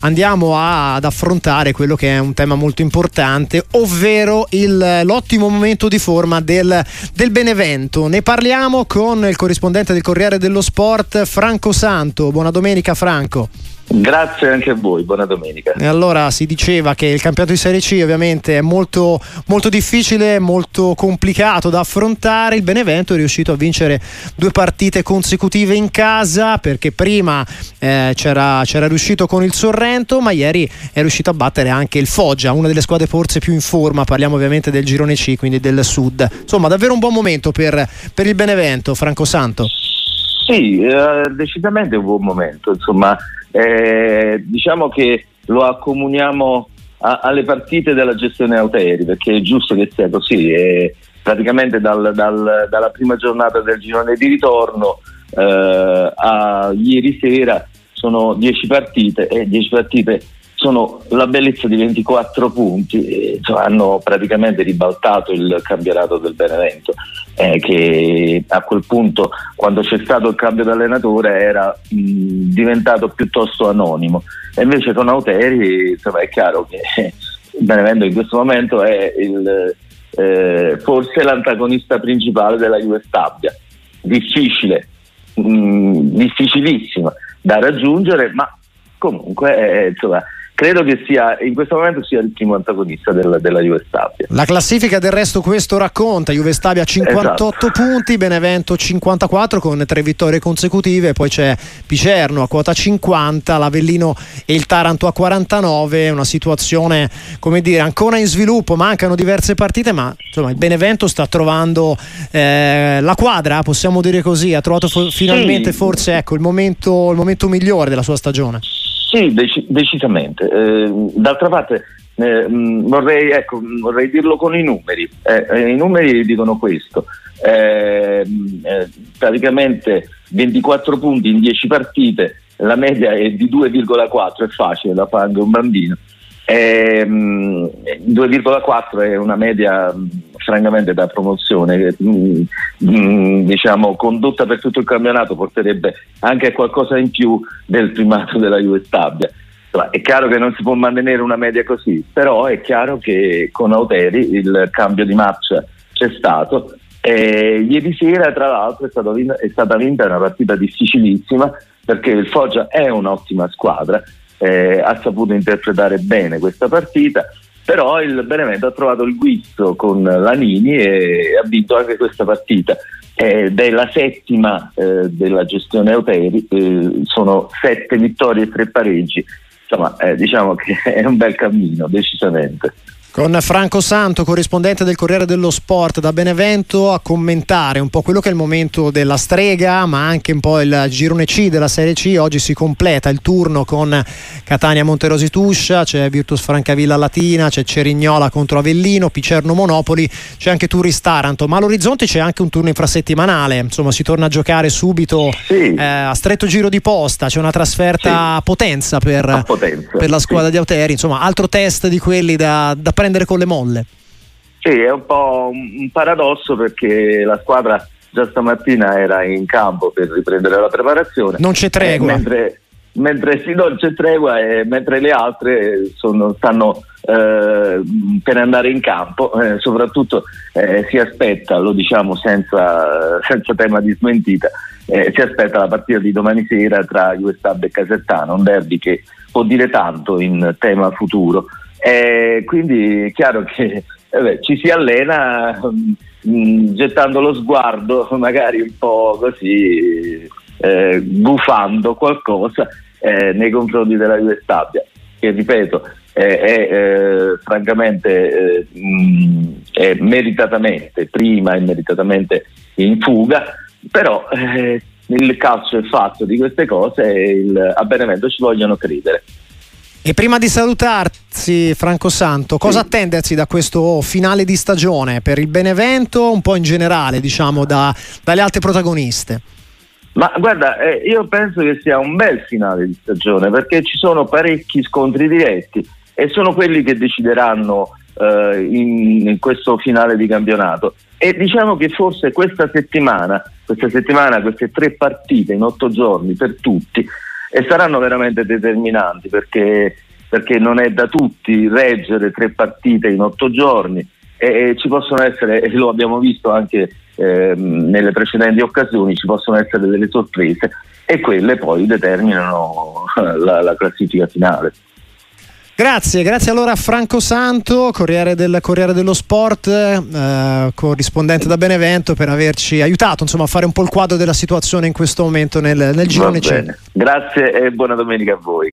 Andiamo a, ad affrontare quello che è un tema molto importante, ovvero il, l'ottimo momento di forma del, del, Benevento. Ne parliamo con il corrispondente del Corriere dello Sport, Franco Santo. Buona domenica Franco. Grazie anche a voi, buona domenica. E allora si diceva che il campionato di Serie C ovviamente è molto, molto difficile, molto complicato da affrontare. Il Benevento è riuscito a vincere due partite consecutive in casa perché prima eh, c'era, c'era, riuscito con il Sorrento, ma ieri è riuscito a battere anche il Foggia, una delle squadre forse più in forma. Parliamo ovviamente del girone C, quindi del sud. Insomma, davvero un buon momento per, per il Benevento, Franco Santo. Sì, eh, decisamente un buon momento. Insomma eh, diciamo che lo accomuniamo a, alle partite della gestione Auteri, perché è giusto che sia così. E praticamente dal, dal, dalla prima giornata del girone di ritorno eh, a ieri sera sono 10 partite e 10 partite sono la bellezza di 24 punti, e, insomma, hanno praticamente ribaltato il campionato del Benevento, eh, che a quel punto, quando c'è stato il cambio d'allenatore, era mh, diventato piuttosto anonimo. E invece con Auteri insomma, è chiaro che Benevento in questo momento è il, eh, forse l'antagonista principale della Juve Stabia. Difficile, mh, difficilissima da raggiungere, ma comunque eh, insomma, credo che sia in questo momento sia il primo antagonista del, della Juve Stabia. La classifica del resto questo racconta, Juve Stabia 58 esatto. punti, Benevento 54 con tre vittorie consecutive, poi c'è Picerno a quota 50, l'Avellino e il Taranto a 49, una situazione come dire ancora in sviluppo, mancano diverse partite ma insomma il Benevento sta trovando eh, la quadra, possiamo dire così, ha trovato fo- finalmente sì. forse ecco, il, momento, il momento migliore della sua stagione. Sì, dec- decisamente. Eh, d'altra parte eh, vorrei, ecco, vorrei, dirlo con i numeri. Eh, eh I numeri dicono questo. Eh, eh, praticamente 24 punti in 10 partite, la media è di 2,4, è facile, la fa anche un bambino. 2,4 è una media francamente da promozione mh, mh, diciamo condotta per tutto il campionato porterebbe anche a qualcosa in più del primato della Juve Stabia. È chiaro che non si può mantenere una media così però è chiaro che con Auteri il cambio di marcia c'è stato e ieri sera tra l'altro è, vinta, è stata vinta una partita difficilissima perché il Foggia è un'ottima squadra eh, ha saputo interpretare bene questa partita però il Benevento ha trovato il guizzo con Lanini e ha vinto anche questa partita ed è la settima eh, della gestione Euteri, eh, sono sette vittorie e tre pareggi, insomma eh, diciamo che è un bel cammino decisamente. Con Franco Santo, corrispondente del Corriere dello Sport da Benevento, a commentare un po' quello che è il momento della strega, ma anche un po' il girone C della Serie C. Oggi si completa il turno con Catania Monterosi Tuscia, c'è Virtus Francavilla Latina, c'è Cerignola contro Avellino, Picerno Monopoli, c'è anche Turis Taranto, ma all'orizzonte c'è anche un turno infrasettimanale, insomma si torna a giocare subito sì. eh, a stretto giro di posta, c'è una trasferta sì. a potenza per, a potenza, per la squadra sì. di Auteri, insomma altro test di quelli da, da prendere con le molle. Sì, è un po' un paradosso perché la squadra già stamattina era in campo per riprendere la preparazione. Non c'è tregua. Eh, mentre, mentre sì, non c'è tregua e mentre le altre sono, stanno eh, per andare in campo, eh, soprattutto eh, si aspetta, lo diciamo senza, senza tema di smentita, eh, si aspetta la partita di domani sera tra Juventus e Casertano, un derby che può dire tanto in tema futuro. E quindi è chiaro che vabbè, ci si allena mh, mm, gettando lo sguardo, magari un po' così, eh, gufando qualcosa eh, nei confronti della Juve Stabia, che ripeto è, eh, francamente mh, mm, è meritatamente prima e meritatamente in fuga, però eh, il calcio è fatto di queste cose e il, a Benevento ci vogliono credere. E prima di salutarsi, Franco Santo, cosa sì. attendersi da questo finale di stagione per il Benevento, un po' in generale, diciamo, da, dalle altre protagoniste? Ma guarda, eh, io penso che sia un bel finale di stagione perché ci sono parecchi scontri diretti e sono quelli che decideranno eh, in, in, questo finale di campionato. E diciamo che forse questa settimana, questa settimana, queste tre partite in otto giorni per tutti, e saranno veramente determinanti perché, perché non è da tutti reggere tre partite in otto giorni e, ci possono essere, e lo abbiamo visto anche eh, nelle precedenti occasioni, ci possono essere delle sorprese e quelle poi determinano la, la classifica finale. Grazie, grazie allora a Franco Santo, Corriere, del, Corriere dello Sport, eh, corrispondente da Benevento, per averci aiutato insomma, a fare un po' il quadro della situazione in questo momento nel, nel girone C. Grazie e buona domenica a voi.